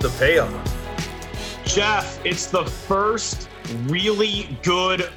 the payoff. Jeff, it's the first really good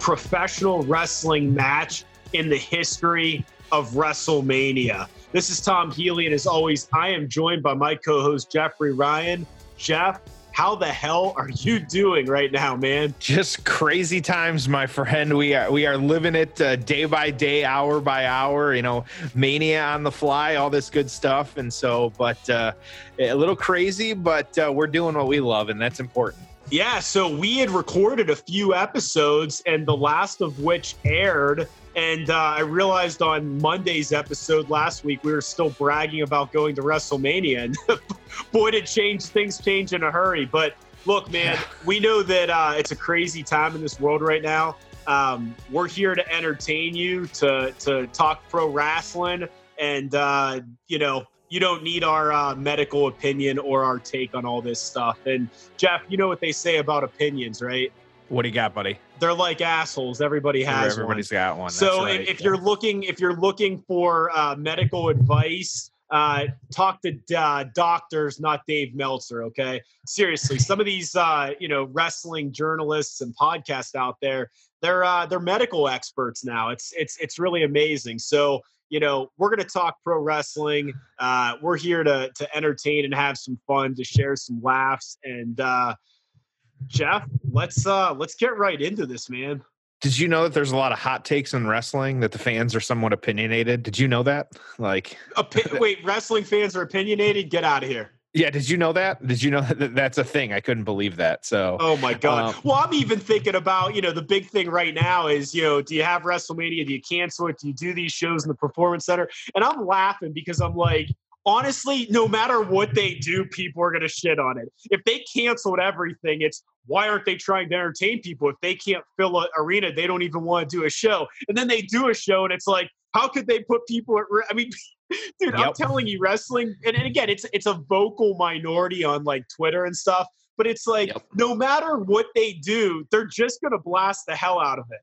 professional wrestling match in the history of WrestleMania. This is Tom Healy, and as always, I am joined by my co host, Jeffrey Ryan. Jeff, how the hell are you doing right now, man? Just crazy times, my friend. We are we are living it uh, day by day, hour by hour. You know, mania on the fly, all this good stuff. And so, but uh, a little crazy, but uh, we're doing what we love, and that's important. Yeah, so we had recorded a few episodes, and the last of which aired and uh, I realized on Monday's episode last week, we were still bragging about going to WrestleMania. And boy, did change things change in a hurry. But look, man, we know that uh, it's a crazy time in this world right now. Um, we're here to entertain you, to, to talk pro wrestling. And, uh, you know, you don't need our uh, medical opinion or our take on all this stuff. And Jeff, you know what they say about opinions, right? What do you got, buddy? They're like assholes. Everybody has. Everybody's one. got one. So right. if, you're looking, if you're looking for uh, medical advice, uh, talk to uh, doctors, not Dave Meltzer. Okay, seriously, some of these, uh, you know, wrestling journalists and podcasts out there, they're uh, they're medical experts now. It's it's it's really amazing. So you know, we're going to talk pro wrestling. Uh, we're here to to entertain and have some fun, to share some laughs, and uh, Jeff, let's uh let's get right into this, man. Did you know that there's a lot of hot takes in wrestling that the fans are somewhat opinionated? Did you know that? Like, Opi- wait, wrestling fans are opinionated? Get out of here. Yeah, did you know that? Did you know that that's a thing? I couldn't believe that. So, oh my god. Um, well, I'm even thinking about you know the big thing right now is you know do you have WrestleMania? Do you cancel it? Do you do these shows in the Performance Center? And I'm laughing because I'm like, honestly, no matter what they do, people are going to shit on it. If they canceled everything, it's why aren't they trying to entertain people? If they can't fill an arena, they don't even want to do a show. And then they do a show, and it's like, how could they put people at? I mean, dude, yep. I'm telling you, wrestling, and, and again, it's it's a vocal minority on like Twitter and stuff. But it's like, yep. no matter what they do, they're just going to blast the hell out of it.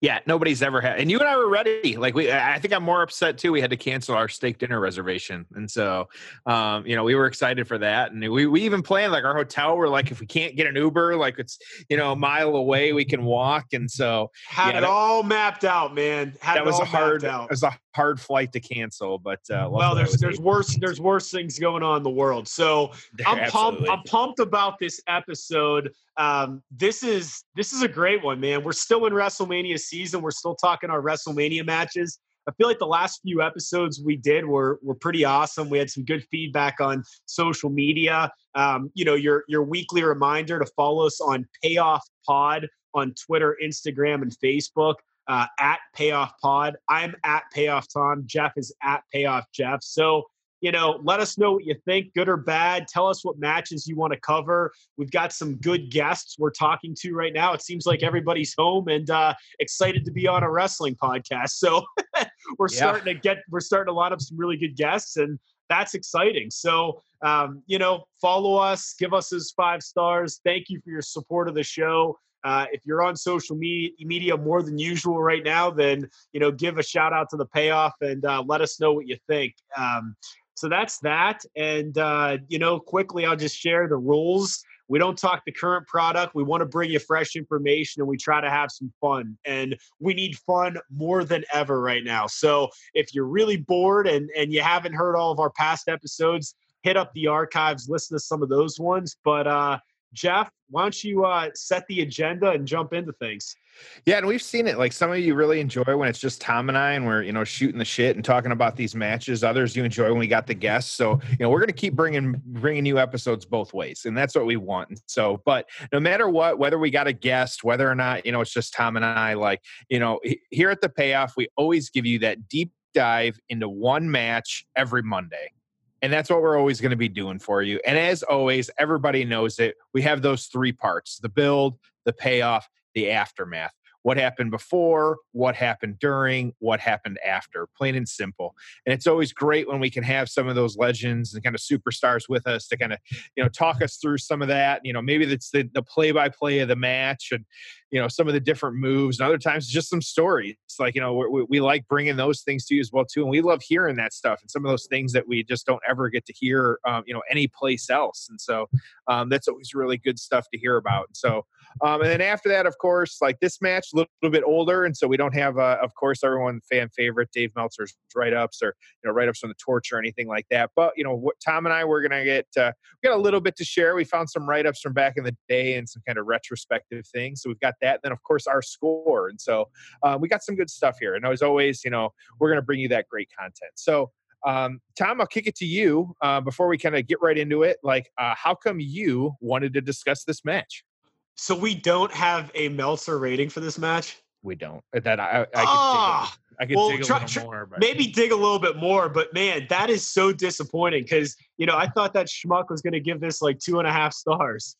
Yeah, nobody's ever had, and you and I were ready. Like we, I think I'm more upset too. We had to cancel our steak dinner reservation, and so, um, you know, we were excited for that, and we we even planned like our hotel. We're like, if we can't get an Uber, like it's you know a mile away, we can walk, and so had yeah, it that, all mapped out, man. Had that was a hard, it was a hard flight to cancel, but uh, well, there's there's worse there's worse things going on in the world. So I'm pumped. I'm pumped about this episode um, this is this is a great one, man. We're still in WrestleMania season. We're still talking our WrestleMania matches. I feel like the last few episodes we did were were pretty awesome. We had some good feedback on social media. Um, you know, your your weekly reminder to follow us on Payoff Pod on Twitter, Instagram, and Facebook. Uh, at Payoff Pod. I'm at Payoff Tom. Jeff is at Payoff Jeff. So you know, let us know what you think, good or bad. Tell us what matches you want to cover. We've got some good guests we're talking to right now. It seems like everybody's home and uh, excited to be on a wrestling podcast. So we're yeah. starting to get, we're starting to line up some really good guests, and that's exciting. So, um, you know, follow us, give us those five stars. Thank you for your support of the show. Uh, if you're on social media, media more than usual right now, then you know give a shout out to the payoff and uh, let us know what you think. Um, so that's that. And, uh, you know, quickly, I'll just share the rules. We don't talk the current product. We want to bring you fresh information and we try to have some fun. And we need fun more than ever right now. So if you're really bored and, and you haven't heard all of our past episodes, hit up the archives, listen to some of those ones. But, uh, Jeff, why don't you uh, set the agenda and jump into things? Yeah, and we've seen it. Like some of you really enjoy when it's just Tom and I, and we're you know shooting the shit and talking about these matches. Others you enjoy when we got the guests. So you know we're going to keep bringing bringing you episodes both ways, and that's what we want. So, but no matter what, whether we got a guest, whether or not you know it's just Tom and I, like you know here at the payoff, we always give you that deep dive into one match every Monday And that's what we're always going to be doing for you. And as always, everybody knows it. We have those three parts the build, the payoff, the aftermath what happened before, what happened during, what happened after, plain and simple. And it's always great when we can have some of those legends and kind of superstars with us to kind of, you know, talk us through some of that. You know, maybe it's the, the play-by-play of the match and, you know, some of the different moves. And other times, just some stories. It's like, you know, we, we like bringing those things to you as well too, and we love hearing that stuff and some of those things that we just don't ever get to hear, um, you know, any place else. And so um, that's always really good stuff to hear about. And so, um, and then after that, of course, like this match, a little, little bit older, and so we don't have, uh, of course, everyone fan favorite Dave Meltzer's write ups or you know write ups from the torch or anything like that. But you know, what Tom and I we're gonna get uh, we got a little bit to share. We found some write ups from back in the day and some kind of retrospective things. So we've got that. And then of course our score, and so uh, we got some good stuff here. And as always, you know, we're gonna bring you that great content. So. Um, Tom, I'll kick it to you uh, before we kind of get right into it. Like, uh, how come you wanted to discuss this match? So we don't have a Meltzer rating for this match. We don't. Uh, that I, I could. Oh, dig, I could well, dig a try, little more. But. Maybe dig a little bit more, but man, that is so disappointing because you know I thought that schmuck was going to give this like two and a half stars.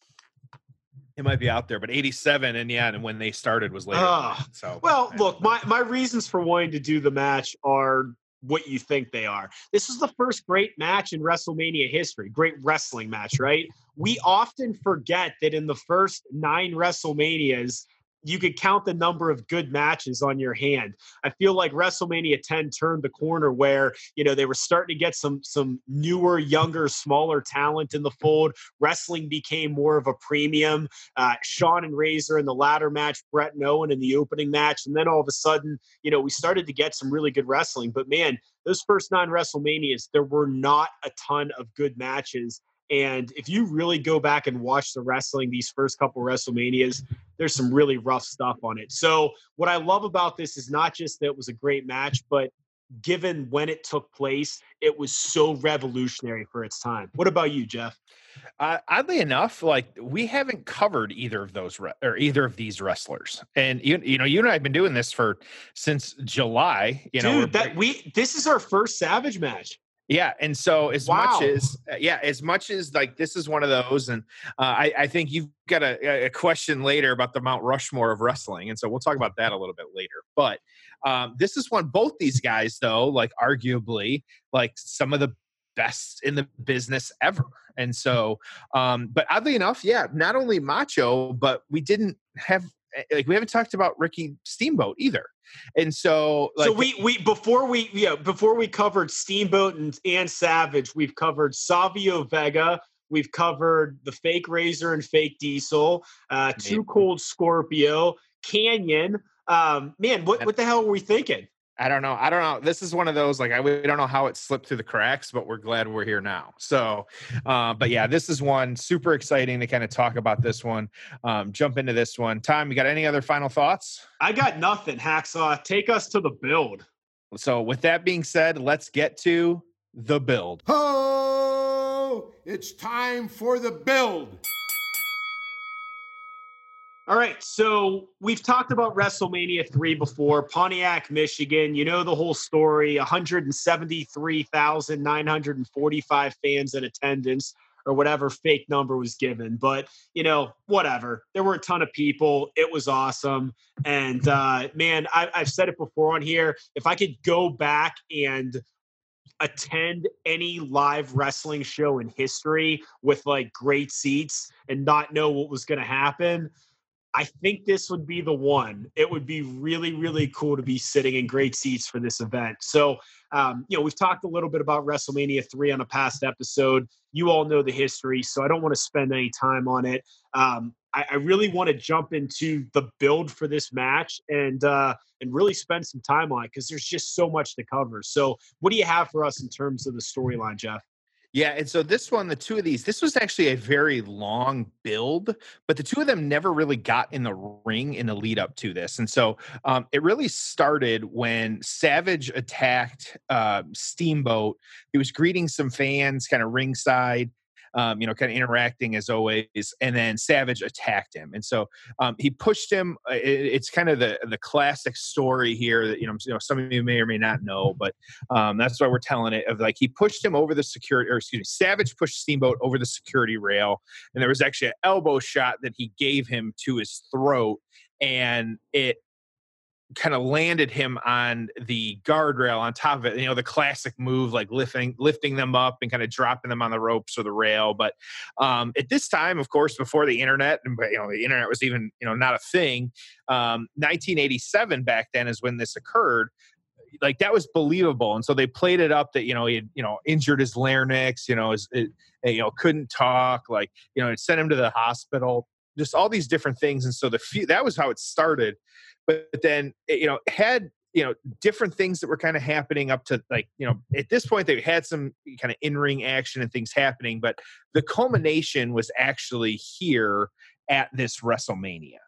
It might be out there, but 87, and yeah, and when they started was later. Uh, so well, look, my my reasons for wanting to do the match are what you think they are. This was the first great match in WrestleMania history, great wrestling match, right? We often forget that in the first nine WrestleManias, you could count the number of good matches on your hand. I feel like WrestleMania 10 turned the corner where, you know, they were starting to get some some newer, younger, smaller talent in the fold. Wrestling became more of a premium. Uh, Shawn and Razor in the ladder match, Bret and Owen in the opening match, and then all of a sudden, you know, we started to get some really good wrestling. But man, those first nine WrestleManias, there were not a ton of good matches. And if you really go back and watch the wrestling, these first couple WrestleManias, there's some really rough stuff on it. So, what I love about this is not just that it was a great match, but given when it took place, it was so revolutionary for its time. What about you, Jeff? Uh, oddly enough, like we haven't covered either of those re- or either of these wrestlers, and you you know you and I have been doing this for since July. You Dude, know, that we this is our first Savage match. Yeah, and so as wow. much as uh, yeah, as much as like this is one of those, and uh, I, I think you've got a, a, question later about the Mount Rushmore of wrestling, and so we'll talk about that a little bit later. But um, this is one both these guys though, like arguably, like some of the best in the business ever. And so, um, but oddly enough, yeah, not only Macho, but we didn't have like we haven't talked about Ricky Steamboat either. And so like, So we we before we yeah, before we covered Steamboat and, and Savage, we've covered Savio Vega, we've covered the fake Razor and fake Diesel, uh Too Cold Scorpio, Kanyon. Um man, what what the hell were we thinking? I don't know. I don't know. This is one of those like I we don't know how it slipped through the cracks, but we're glad we're here now. So, uh, but yeah, this is one super exciting to kind of talk about this one. Um, jump into this one. Tom, you got any other final thoughts? I got nothing. Hacksaw, take us to the build. So, with that being said, let's get to the build. Oh, it's time for the build. All right, so we've talked about WrestleMania 3 before, Pontiac, Michigan. You know the whole story 173,945 fans in attendance, or whatever fake number was given. But, you know, whatever. There were a ton of people. It was awesome. And, uh, man, I, I've said it before on here. If I could go back and attend any live wrestling show in history with like great seats and not know what was going to happen I think this would be the one. It would be really, really cool to be sitting in great seats for this event. So, um, you know, we've talked a little bit about WrestleMania 3 on a past episode. You all know the history, so I don't want to spend any time on it. Um, I, I, really want to jump into the build for this match and uh, and really spend some time on it because there's just so much to cover. So, what do you have for us in terms of the storyline, Jeff? Yeah, and so this one, the two of these, this was actually a very long build, but the two of them never really got in the ring in the lead up to this. And so um, it really started when Savage attacked uh, Steamboat. He was greeting some fans kind of ringside. Um, you know, kind of interacting as always. And then Savage attacked him, and so um, he pushed him. Uh, it, it's kind of the the classic story here that you know, you know, some of you may or may not know, but um, that's why we're telling it. Of like he pushed him over the security, or excuse me, Savage pushed Steamboat over the security rail, and there was actually an elbow shot that he gave him to his throat, and it kind of landed him on the guardrail on top of it. You know, the classic move, like lifting lifting them up and kind of dropping them on the ropes or the rail. But um, at this time, of course, before the internet, and you know, the internet was even you know not a thing. Um, 1987 back then is when this occurred. Like that was believable, and so they played it up that you know he had you know injured his larynx, you know, his, it, you know couldn't talk, like you know, it sent him to the hospital just all these different things and so the that was how it started. But then eh, you know had you know different things that were kind of happening up to like you know at this point they had some kind of in-ring action and things happening but the culmination was actually here at this wrestlemania.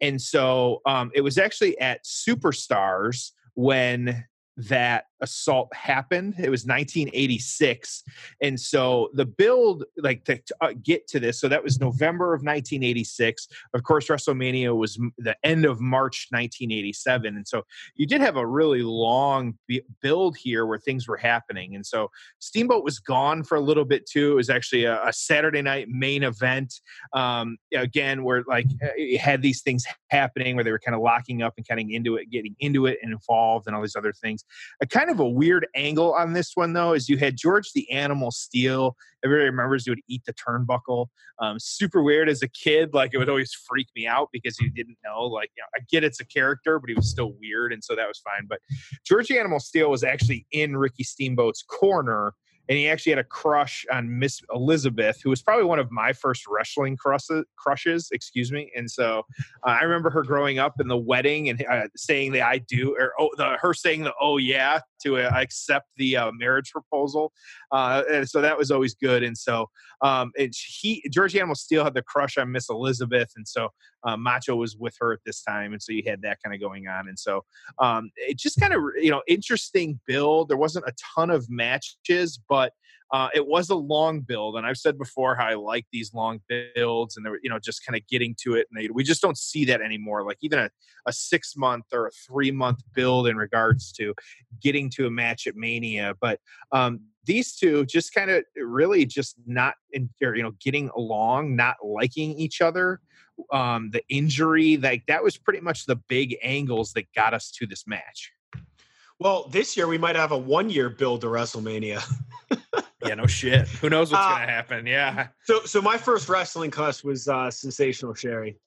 And so um, it was actually at superstars when that assault happened. It was 1986. And so the build, like to, to uh, get to this, so that was November of 1986. Of course, WrestleMania was the end of March 1987. And so you did have a really long build here where things were happening. And so Steamboat was gone for a little bit too. It was actually a, a Saturday night main event. Um, again, where like uh, had these things happening where they were kind of locking up and kind of into it, getting into it and involved and all these other things. A kind of a weird angle on this one though is you had George the Animal Steele. Everybody remembers he would eat the turnbuckle. Um, super weird as a kid. Like it would always freak me out because you didn't know. Like you know, I get it's a character, but he was still weird, and so that was fine. But George the Animal Steele was actually in Ricky Steamboat's corner and he actually had a crush on Miss Elizabeth, who was probably one of my first wrestling crushes. Excuse me. And so uh, I remember her growing up in the wedding and uh, saying the "I do" or oh, the, her saying the "Oh yeah" to uh, accept the uh, marriage proposal. Uh, and so that was always good. And so um, it, he George Animal Steele had the crush on Miss Elizabeth, and so uh, Macho was with her at this time, and so you had that kind of going on. And so um, it just kind of you know interesting build. There wasn't a ton of matches, but uh, it was a long build, and I've said before how I like these long builds, and they were, you know, just kind of getting to it. And they, we just don't see that anymore. Like even a, a six month or a three month build in regards to getting to a match at Mania. But um, these two just kind of really just not, in, or, you know, getting along, not liking each other. Um, the injury, like that was pretty much the big angles that got us to this match. Well, this year we might have a one year build to WrestleMania. yeah, no shit. Who knows what's uh, gonna happen? Yeah. So, so my first wrestling cuss was uh, Sensational Sherri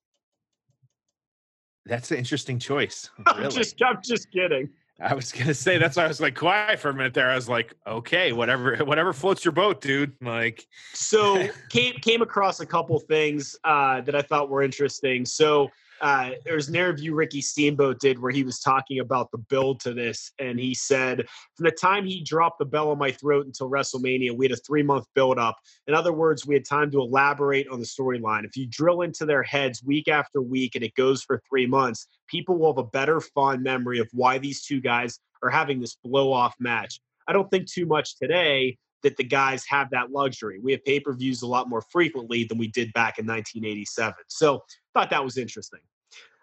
That's an interesting choice. Really. I'm just, I'm just kidding. I was gonna say that's why I was like quiet for a minute there. I was like, okay, whatever, whatever floats your boat, dude. Like, so came came across a couple things uh, that I thought were interesting. So uh, there was an interview Ricky Steamboat did where he was talking about the build to this, and he said from the time he dropped the bell on my throat until WrestleMania, we had a three month build up. In other words, we had time to elaborate on the storyline. If you drill into their heads week after week and it goes for three months, people will have a better fond memory of why these two guys are having this blow off match. I don't think too much today that the guys have that luxury. We have pay per views a lot more frequently than we did back in 1987. So, thought that was interesting.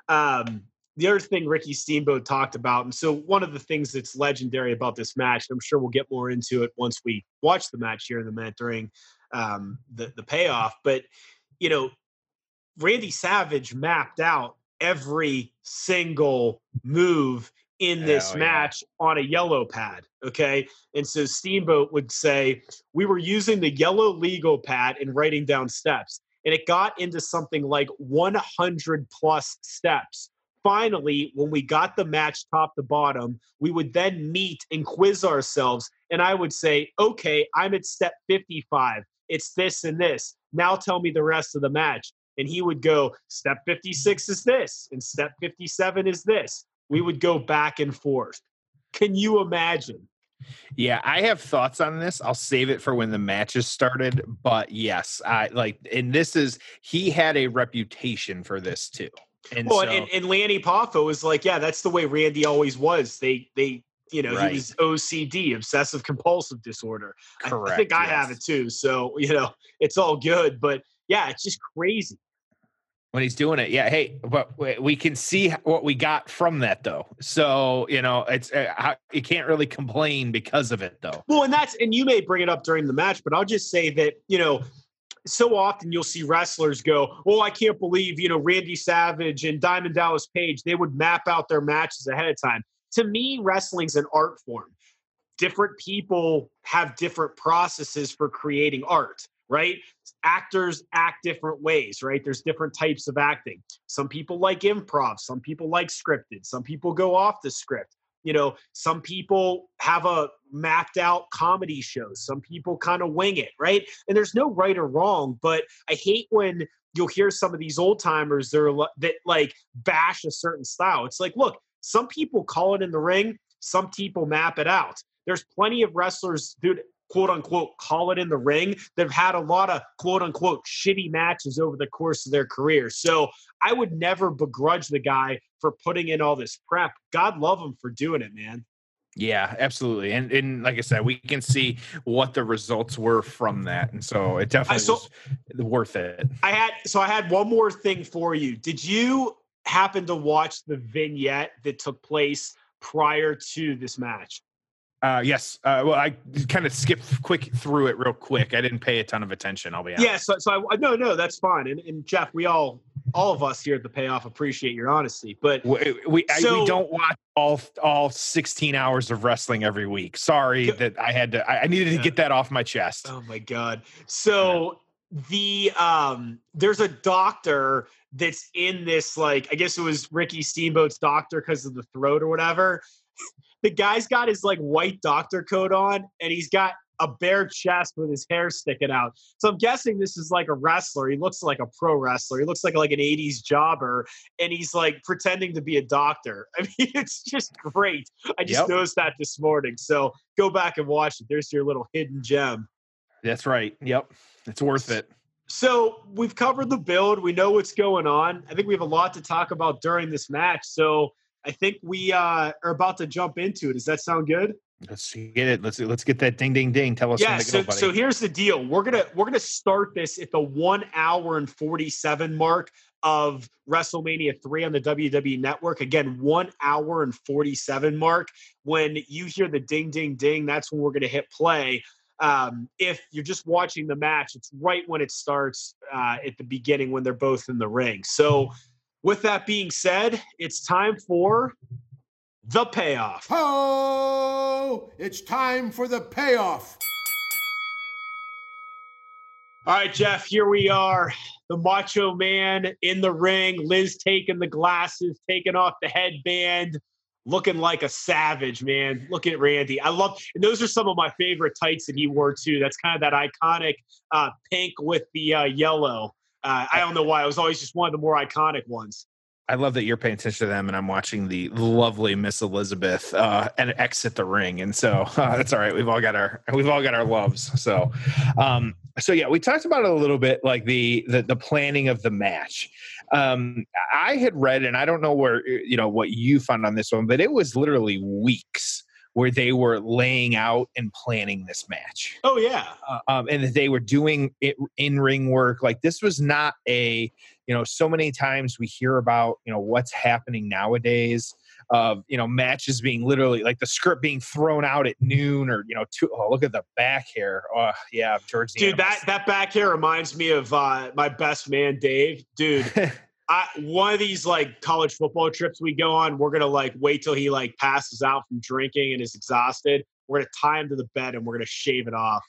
Um, the other thing Ricky Steamboat talked about, and so one of the things that's legendary about this match, I'm sure we'll get more into it once we watch the match here in the mat during um, the the payoff. But you know, Randy Savage mapped out every single move in this match yeah. on a yellow pad. Okay. And so Steamboat would say, We were using the yellow legal pad and writing down steps and it got into something like 100 plus steps. Finally, when we got the match top to bottom, we would then meet and quiz ourselves. And I would say, okay, I'm at step 55. It's this and this. Now tell me the rest of the match. And he would go, step 56 is this, and step 57 is this. We would go back and forth. Can you imagine? Yeah, I have thoughts on this. I'll save it for when the matches started. But yes, I like, and this is he had a reputation for this too. And well, so, and, and Lanny Poffo was like, yeah, that's the way Randy always was. They they you know, right. he was OCD, obsessive compulsive disorder. Correct. I, I think I have it too. So, you know, it's all good. But yeah, it's just crazy. When he's doing it, yeah. Hey, but we can see what we got from that, though. So you know, it's uh, you can't really complain because of it, though. Well, and that's and you may bring it up during the match, but I'll just say that you know so often you'll see wrestlers go, "Oh, I can't believe you know Randy Savage and Diamond Dallas Page. They would map out their matches ahead of time." To me, wrestling's an art form. Different people have different processes for creating art, right? Actors act different ways, right? There's different types of acting. Some people like improv, some people like scripted, some people go off the script you know some people have a mapped out comedy show some people kind of wing it right and there's no right or wrong but i hate when you'll hear some of these old timers that, like bash a certain style it's like look some people call it in the ring some people map it out there's plenty of wrestlers dude quote unquote call it in the ring they've had a lot of quote unquote shitty matches over the course of their career so i would never begrudge the guy for putting in all this prep god love him for doing it man yeah, absolutely. And and like I said, we can see what the results were from that. And so it definitely so, was worth it. I had so I had one more thing for you. Did you happen to watch the vignette that took place prior to this match? Uh, yes. Uh, well, I kind of skipped quick through it real quick. I didn't pay a ton of attention. I'll be honest. Yeah. So, so I, no, no, that's fine. And, and Jeff, we all, all of us here at the payoff appreciate your honesty, but we, we, so, I, we don't watch all, all 16 hours of wrestling every week. Sorry that I had to, I, I needed to get that off my chest. Oh my God. So yeah. the, um, there's a doctor that's in this, like, I guess it was Ricky Steamboat's doctor because of the throat or whatever the guy's got his like white doctor coat on and he's got a bare chest with his hair sticking out. So I'm guessing this is like a wrestler. He looks like a pro wrestler. He looks like like an 80s jobber and he's like pretending to be a doctor. I mean, it's just great. I just yep. noticed that this morning. So go back and watch it. There's your little hidden gem. That's right. Yep. It's worth it. So we've covered the build. We know what's going on. I think we have a lot to talk about during this match. So I think we uh, are about to jump into it. Does that sound good? Let's get it. Let's let's get that ding ding ding. Tell us. Yeah. So go, so here's the deal. We're gonna we're gonna start this at the one hour and forty seven mark of WrestleMania three on the WWE Network. Again, one hour and forty seven mark. When you hear the ding ding ding, that's when we're gonna hit play. Um, if you're just watching the match, it's right when it starts uh, at the beginning when they're both in the ring. So with that being said, it's time for the payoff. Oh, it's time for the payoff. All right, Jeff, here we are. The macho man in the ring. Liz taking the glasses, taking off the headband, looking like a savage, man. Look at Randy. I love, and those are some of my favorite tights that he wore too. That's kind of that iconic uh, pink with the uh, yellow. Uh, I don't know why. It was always just one of the more iconic ones. I love that you're paying attention to them, and I'm watching the lovely Miss Elizabeth uh, and exit the ring, and so uh, that's all right. We've all got our we've all got our loves. So, um, so yeah, we talked about it a little bit, like the the, the planning of the match. Um, I had read, and I don't know where you know what you found on this one, but it was literally weeks where they were laying out and planning this match. Oh yeah, uh, um, and they were doing it in ring work. Like this was not a you know. So many times we hear about you know what's happening nowadays of you know matches being literally like the script being thrown out at noon or you know two, oh, look at the back hair oh yeah George dude that that back hair reminds me of uh, my best man Dave dude I, one of these like college football trips we go on, we're gonna like wait till he like passes out from drinking and is exhausted. We're gonna tie him to the bed and we're gonna shave it off.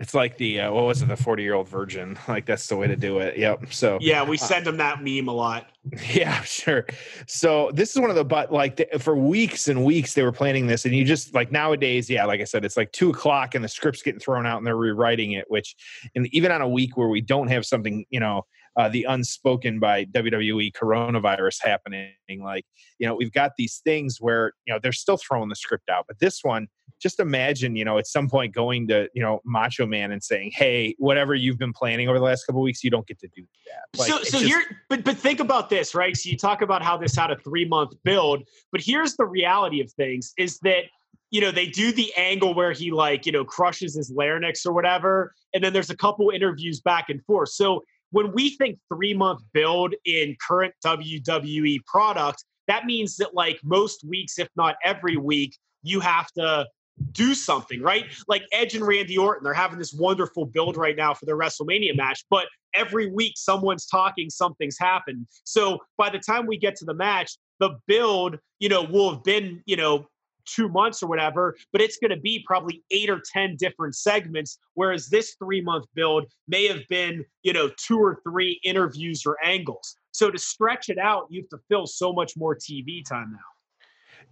It's like the uh, what was it, the forty year old virgin? Like that's the way to do it. Yep. So yeah, we uh, send him that meme a lot. Yeah, sure. So this is one of the but like the, for weeks and weeks they were planning this, and you just like nowadays, yeah, like I said, it's like two o'clock and the script's getting thrown out and they're rewriting it. Which, and even on a week where we don't have something, you know, uh, the unspoken by WWE coronavirus happening. Like, you know, we've got these things where, you know, they're still throwing the script out. But this one, just imagine, you know, at some point going to, you know, Macho Man and saying, hey, whatever you've been planning over the last couple weeks, you don't get to do that. Like, so, so just, you're, but, but think about this, right? So you talk about how this had a three month build, but here's the reality of things is that you know, they do the angle where he like, you know, crushes his larynx or whatever. And then there's a couple interviews back and forth. So when we think three month build in current WWE product, that means that like most weeks, if not every week, you have to do something, right? Like Edge and Randy Orton, they're having this wonderful build right now for their WrestleMania match, but every week someone's talking, something's happened. So by the time we get to the match, the build, you know, will have been, you know, two months or whatever, but it's going to be probably eight or 10 different segments. Whereas this three month build may have been, you know, two or three interviews or angles. So to stretch it out, you have to fill so much more TV time now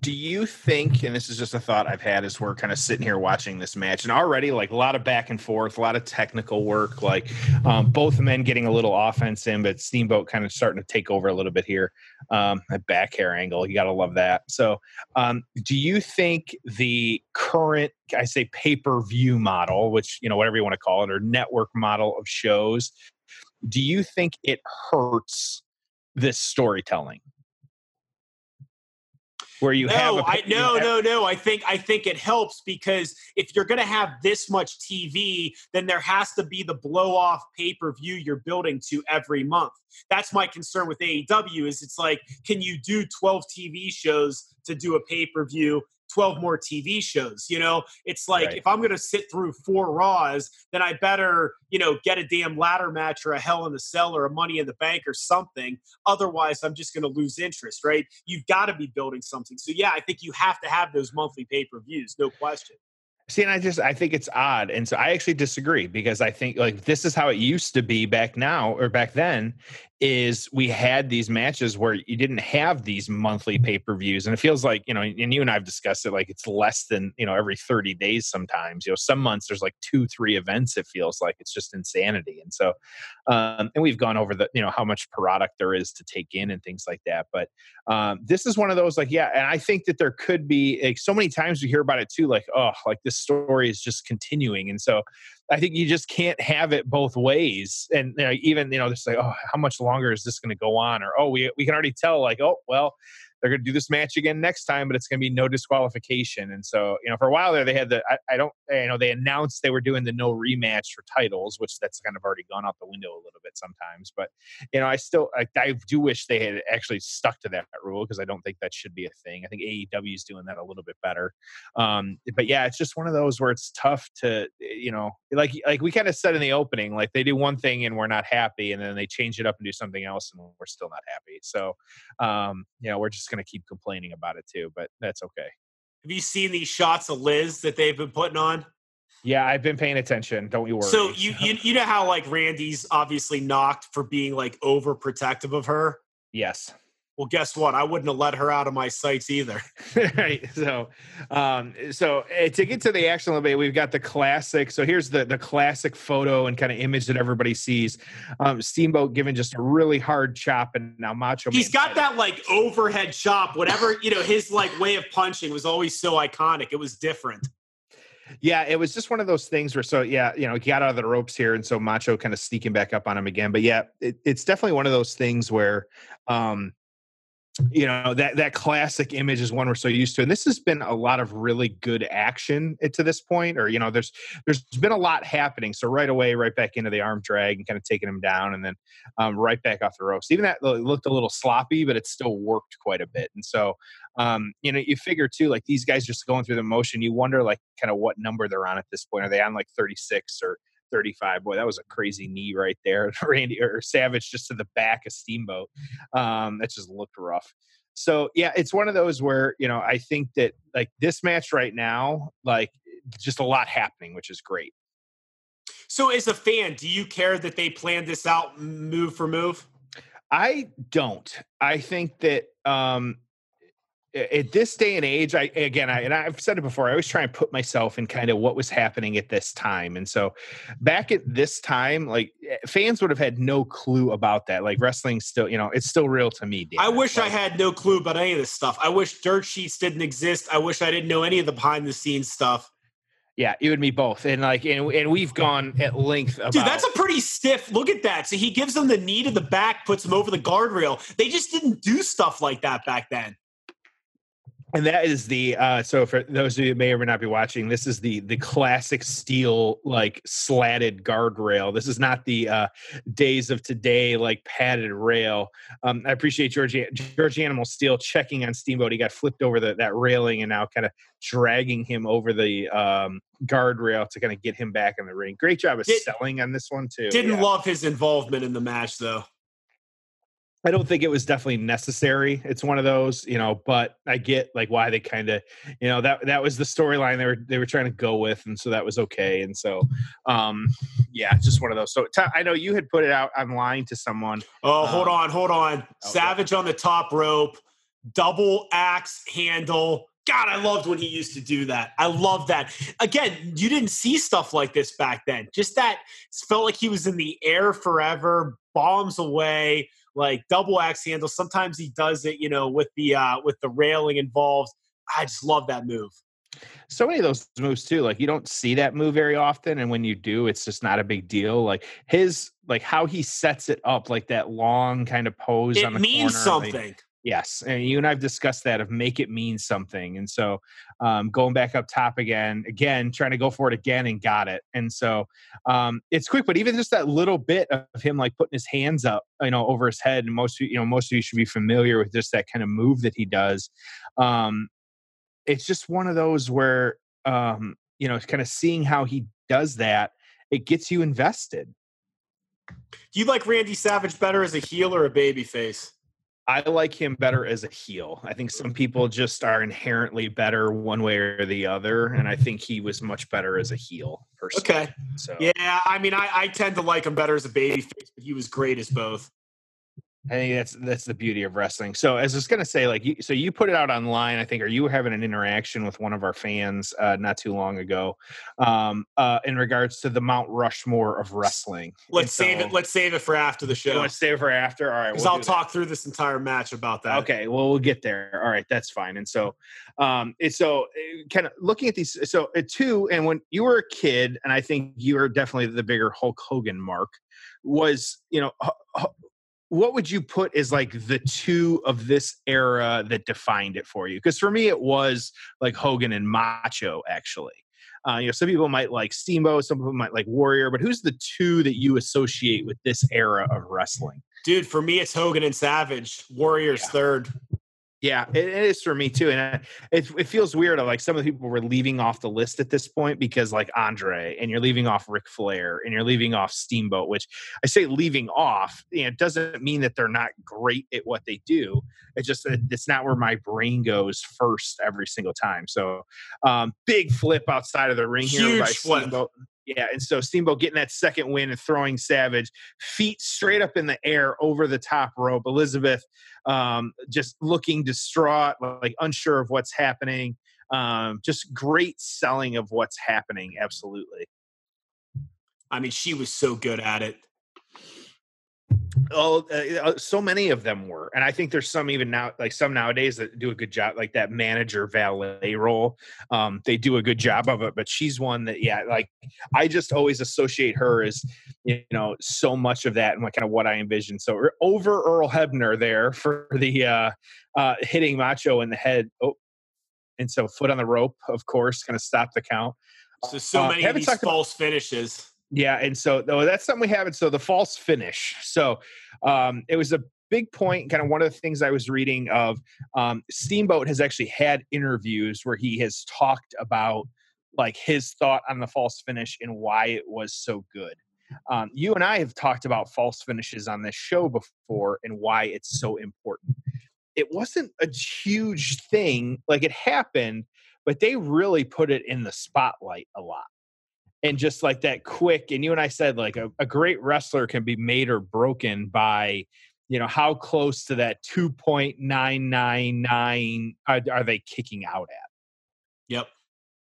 do you think and this is just a thought i've had as we're kind of sitting here watching this match and already like a lot of back and forth a lot of technical work like um, both men getting a little offense in but steamboat kind of starting to take over a little bit here um, a back hair angle you gotta love that. So um, do you think the current i say pay-per-view model which you know whatever you want to call it or network model of shows do you think it hurts this storytelling where you no, have a, I, no have, no no i think i think it helps because if you're going to have this much tv then there has to be the blow off pay-per-view you're building to every month. That's my concern with aew is it's like can you do 12 tv shows to do a pay-per-view 12 more TV shows. You know, it's like right. if I'm going to sit through four Raws, then I better, you know, get a damn ladder match or a Hell in the Cell or a Money in the Bank or something. Otherwise, I'm just going to lose interest, right? You've got to be building something. So, yeah, I think you have to have those monthly pay per views, no question. See, and I just I think it's odd, and so I actually disagree because I think like this is how it used to be back now or back then, is we had these matches where you didn't have these monthly pay per views, and it feels like you know, and you and I've discussed it, like it's less than you know every thirty days. Sometimes you know, some months there's like two, three events. It feels like it's just insanity, and so, um, and we've gone over the you know how much product there is to take in and things like that. But um, this is one of those like yeah, and I think that there could be like so many times we hear about it too, like oh, like this story is just continuing, and so I think you just can't have it both ways. And you know, even you know, just like, oh, how much longer is this going to go on? Or oh, we we can already tell, like, oh, well, they're going to do this match again next time, but it's going to be no disqualification. And so, you know, for a while there, they had the, I, I, don't, you know, they announced they were doing the no rematch for titles, which that's kind of already gone out the window a little bit sometimes. But, you know, I still, I, I do wish they had actually stuck to that rule because I don't think that should be a thing. I think AEW is doing that a little bit better. Um, but yeah, it's just one of those where it's tough to, you know, like, like we kind of said in the opening, like they do one thing and we're not happy and then they change it up and do something else and we're still not happy. So, um, you know, we're just going to keep complaining about it too, but that's okay. Have you seen these shots of Liz that they've been putting on? Yeah, I've been paying attention. Don't you worry. So you you, you know how like Randy's obviously knocked for being like overprotective of her. Yes well guess what? I wouldn't have let her out of my sights either. Right so um so uh, to get to the action a little bit we've got the classic so here's the the classic photo and kind of image that everybody sees. Um steamboat giving just a really hard chop and now macho he's got that like overhead chop whatever you know his like way of punching was always so iconic. It was different. Yeah, it was just one of those things where so yeah, you know, he got out of the ropes here, and so Macho kind of sneaking back up on him again. But yeah, it, it's definitely one of those things where um you know that that classic image is one we're so used to and this has been a lot of really good action to this point or you know there's there's been a lot happening so right away right back into the arm drag and kind of taking him down and then um, right back off the ropes. Even that looked a little sloppy but it still worked quite a bit and so um, you know you figure too like these guys just going through the motion you wonder like kind of what number they're on at this point. Are they on like 36 or 35. Boy, that was a crazy knee right there. Randy or Savage just to the back of Steamboat. Um, that just looked rough. So yeah, it's one of those where you know I think that like this match right now, like just a lot happening, which is great. So as a fan, do you care that they planned this out move for move? I don't. I think that um at this day and age, I again, I and I've said it before. I always try and put myself in kind of what was happening at this time, and so back at this time, like eh, fans would have had no clue about that. Like wrestling, still, you know, it's still real to me. I wish I had no clue about any of this stuff. I wish dirt sheets didn't exist. I wish I didn't know any of the behind the scenes stuff. Yeah, you and me both, and like, and, and we've gone at length. About- Dude, that's a pretty stiff. Look at that. So he gives them the knee to the back, puts them over the guardrail. They just didn't do stuff like that back then. And that is the uh so for those of you who may or may not be watching this is the the classic steel like slatted guardrail. This is not the uh days of today like padded rail. Um i appreciate george george animal steele checking on steamboat. He got flipped over the, that railing and now kind of dragging him over the um guardrail to kind of get him back in the ring. Great job of Did, selling on this one too didn't yeah. love his involvement in the match though I don't think it was definitely necessary. It's one of those, you know, but I get like why they kind of, you know, that that was the storyline they were they were trying to go with, and so that was okay. And so, um, yeah, just one of those. So I know you had put it out online to someone. Oh, um, hold on, hold on. Okay. Savage on the top rope, double axe handle. God, I loved when he used to do that. I love that. Again, you didn't see stuff like this back then. Just that felt like he was in the air forever, bombs away like double axe handle. Sometimes he does it, you know, with the uh with the railing involved. I just love that move. So many of those moves too. Like you don't see that move very often, and when you do, it's just not a big deal. Like his, like how he sets it up, like that long kind of pose. It on the means corner, something. Like, Yes, and you and I've discussed that of make it mean something, and so um, going back up top again, again trying to go for it again and got it, and so um, it's quick. But even just that little bit of him like putting his hands up, you know, over his head, and most you know most of you should be familiar with just that kind of move that he does. Um, it's just one of those where um, you know, kind of seeing how he does that, it gets you invested. Do you like Randy Savage better as a heel or a baby face? I like him better as a heel. I think some people just are inherently better one way or the other, and I mm-hmm. think he was much better as a heel. Personally. Okay. So yeah, I mean, I, I tend to like him better as a babyface, but he was great as both. I think that's that's the beauty of wrestling. So as I was gonna say, like, you, so you put it out online. I think, or you were having an interaction with one of our fans uh, not too long ago, um, uh, in regards to the Mount Rushmore of wrestling. Let's so, save it. Let's save it for after the show. Let's save it for after. All right, because we'll I'll talk that. through this entire match about that. Okay, well we'll get there. All right, that's fine. And so, um, it's so eh, kind of looking at these. So uh, two, and when you were a kid, and I think you were definitely the bigger Hulk Hogan mark was you know what would you put as like the two of this era that defined it for you? Because for me, it was like Hogan and Macho, actually. Uh, you know, some people might like Steamboat, some people might like Warrior, but who's the two that you associate with this era of wrestling? Dude, for me, it's Hogan and Savage. Warrior's yeah. third. Yeah, it, is for me too, and it, it feels weird. Like some of the people were leaving off the list at this point because, like Andre, and you're leaving off Ric Flair, and you're leaving off Steamboat. Which I say leaving off, you know, it doesn't mean that they're not great at what they do. It's just that it's not where my brain goes first every single time. So, um, big flip outside of the ring Huge here by flip. Steamboat. Yeah, and so Steamboat getting that second win and throwing Savage feet straight up in the air over the top rope. Elizabeth um, just looking distraught, like unsure of what's happening. Um, just great selling of what's happening. Absolutely. I mean, she was so good at it oh uh, so many of them were and i think there's some even now like some nowadays that do a good job like that manager valet role um they do a good job of it but she's one that yeah like i just always associate her as you know so much of that and what kind of what i envision so over earl hebner there for the uh uh hitting macho in the head oh and so foot on the rope of course gonna stop the count. So so uh, many of these false about, finishes yeah, and so that's something we haven't. So the false finish. So um, it was a big point. Kind of one of the things I was reading of um, Steamboat has actually had interviews where he has talked about like his thought on the false finish and why it was so good. Um, you and I have talked about false finishes on this show before and why it's so important. It wasn't a huge thing, like it happened, but they really put it in the spotlight a lot and just like that quick and you and i said like a, a, great wrestler can be made or broken by you know how close to that 2.999 are, are they kicking out at? Yep.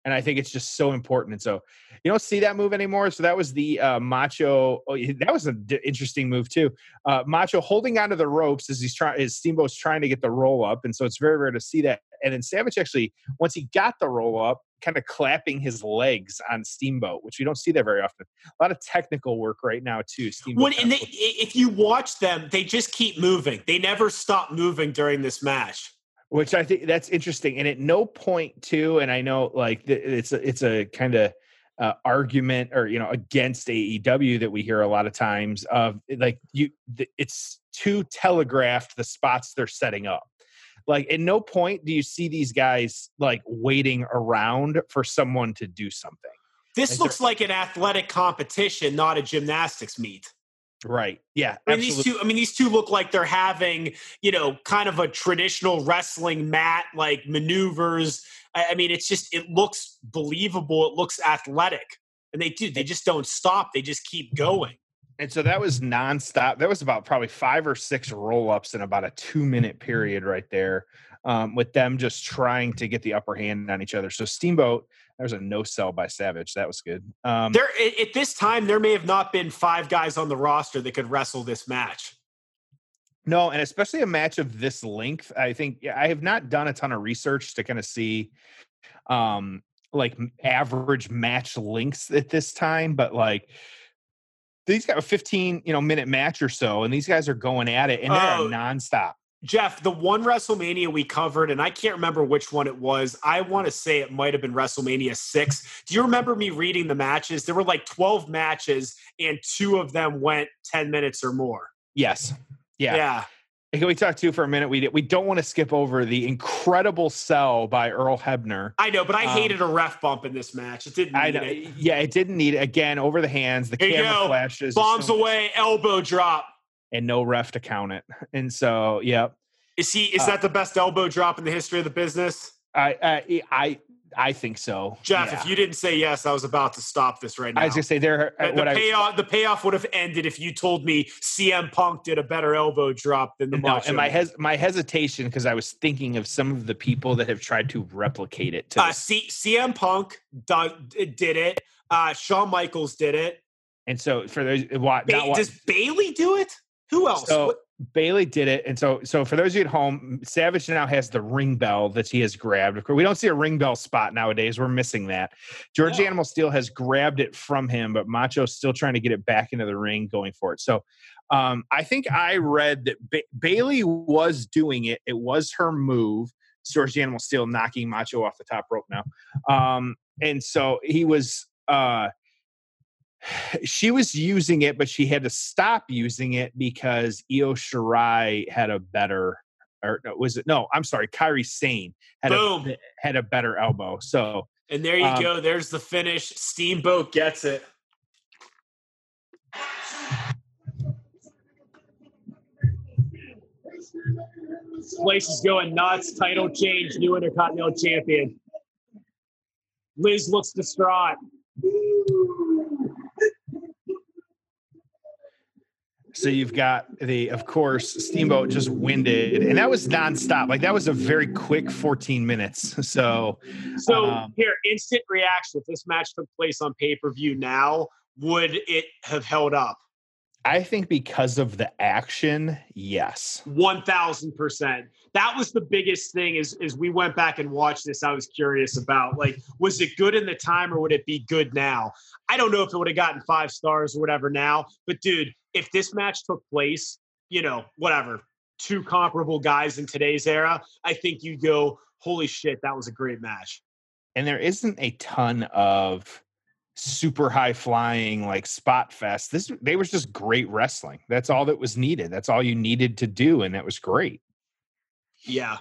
And i think it's just so important and so you don't see that move anymore so that was the uh, macho oh, that was an d- interesting move too uh, macho holding onto the ropes as he's trying his steamboat's trying to get the roll up and so it's very rare to see that and then savage actually once he got the roll up kind of clapping his legs on Steamboat, which we don't see that very often. A lot of technical work right now too. Steamboat. When, and they, if you watch them, they just keep moving. They never stop moving during this match. which I think that's interesting. And at no point too, and I know like it's a, it's a kind of uh, argument or you know against AEW that we hear a lot of times of like you it's too telegraphed the spots they're setting up. Like at no point do you see these guys like waiting around for someone to do something. This Is looks like an athletic competition, not a gymnastics meet. Right. Yeah. I mean, these two. I mean, these two look like they're having, you know, kind of a traditional wrestling mat like maneuvers. I, I mean, it's just it looks believable. It looks athletic, and they do. They just don't stop. They just keep mm-hmm. going. And so that was nonstop. That was about probably five or six roll ups in about a two minute period right there, um, with them just trying to get the upper hand on each other. So Steamboat there's a no sell by Savage. That was good. Um, there at this time, there may have not been five guys on the roster that could wrestle this match. No, and especially a match of this length. I think I have not done a ton of research to kind of see um like average match lengths at this time, but like these got a 15 you know minute match or so, and these guys are going at it and they're oh, nonstop. Jeff, the one WrestleMania we covered, and I can't remember which one it was. I want to say it might have been WrestleMania 6. Do you remember me reading the matches? There were like 12 matches, and two of them went 10 minutes or more. Yes. Yeah. Yeah. Can we talk to you for a minute? We we don't want to skip over the incredible sell by Earl Hebner. I know, but I um, hated a ref bump in this match. It didn't. I know. It. Yeah, it didn't need it. Again, over the hands, the Here camera flashes, bombs away, elbow drop and no ref to count it. And so, yeah. Is he? Is uh, that the best elbow drop in the history of the business? I I I, I think so. Jeff, yeah. if you didn't say yes, I was about to stop this right now. I was gonna say there. The, the payoff, I, the payoff would have ended if you told me CM Punk did a better elbow drop than the. No, and my hes- my hesitation because I was thinking of some of the people that have tried to replicate it. To uh, C- CM Punk did it. Uh, Shawn Michaels did it. And so for those, what, ba- does Bayley do it? Who else? So Bayley did it, and so so for those of you at home, Savage now has the ring bell that he has grabbed. Of course, we don't see a ring bell spot nowadays. We're missing that. George Animal Steele has grabbed it from him, but Macho's still trying to get it back into the ring, going for it. So um, I think I read that ba- Bayley was doing it. It was her move. George Animal Steele knocking Macho off the top rope now, um, and so he was. Uh, she was using it, but she had to stop using it because Io Shirai had a better, or was it? No, I'm sorry, Kairi Sane had Boom. a had a better elbow. So, and there you um, go. There's the finish. Steamboat gets it. This place is going nuts. Title change. New Intercontinental Champion. Liz looks distraught. So you've got the, of course, Steamboat just winded, and that was nonstop. Like that was a very quick 14 minutes. So, so um, here, instant reaction. If this match took place on pay per view now, would it have held up? I think because of the action, yes. 1000%. That was the biggest thing is is we went back and watched this I was curious about like was it good in the time or would it be good now? I don't know if it would have gotten 5 stars or whatever now, but dude, if this match took place, you know, whatever, two comparable guys in today's era, I think you go holy shit, that was a great match. And there isn't a ton of super high flying like spot fest. This they was just great wrestling. That's all that was needed. That's all you needed to do, and that was great. Yeah.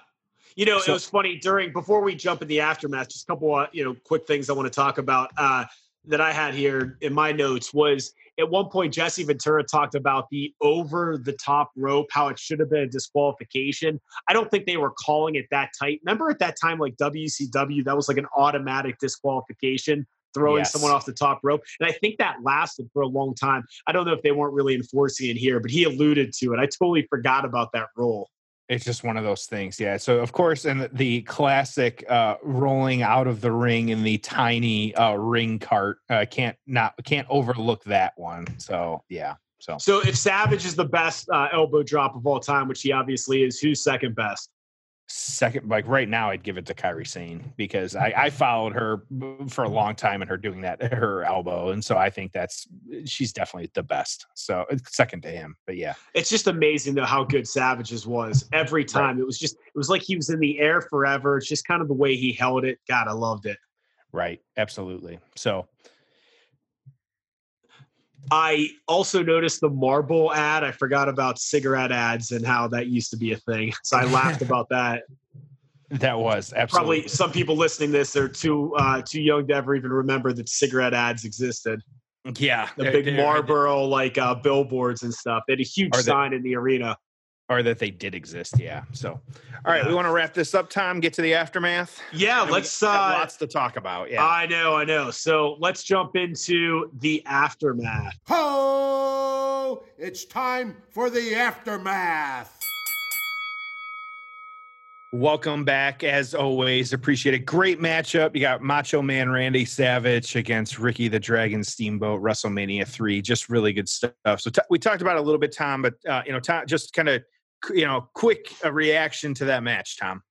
You know, so, it was funny during before we jump in the aftermath. Just a couple of you know quick things I want to talk about uh, that I had here in my notes was at one point Jesse Ventura talked about the over the top rope, how it should have been a disqualification. I don't think they were calling it that tight. Remember at that time, like WCW, that was like an automatic disqualification throwing yes. someone off the top rope. And I think that lasted for a long time. I don't know if they weren't really enforcing it here, but he alluded to it. I totally forgot about that rule. It's just one of those things, yeah. So of course, and the classic uh, rolling out of the ring in the tiny uh, ring cart uh, can't not can't overlook that one. So yeah. So so if Savage is the best uh, elbow drop of all time, which he obviously is, who's second best? Second like right now i'd give it to Kairi Sane because I, I followed her for a long time and her doing that her elbow and so i think that's she's definitely the best. So second to him but yeah. It's just amazing though how good savages was every time. Right. it was just it was like he was in the air forever. It's just kind of the way he held it. God i loved it. Right. Absolutely. So I also noticed the Marlboro ad. I forgot about cigarette ads and how that used to be a thing. So I laughed about that. That was absolutely. Probably some people listening to this are too uh, too young to ever even remember that cigarette ads existed. Yeah, the big Marlboro like uh, billboards and stuff. They had a huge sign in the arena or that they did exist. Yeah. So, all right, yeah. we want to wrap this up, Tom. Get to the aftermath. Yeah, let's. Uh, lots to talk about. Yeah, I know, I know. So let's jump into the aftermath. Ho! It's time for the aftermath. Welcome back, as always. Appreciate it. Great matchup. You got Macho Man Randy Savage against Ricky the Dragon Steamboat WrestleMania three. Just really good stuff. So t- we talked about a little bit, Tom, but uh, you know, Tom, just kind of you know, quick a reaction to that match, Tom.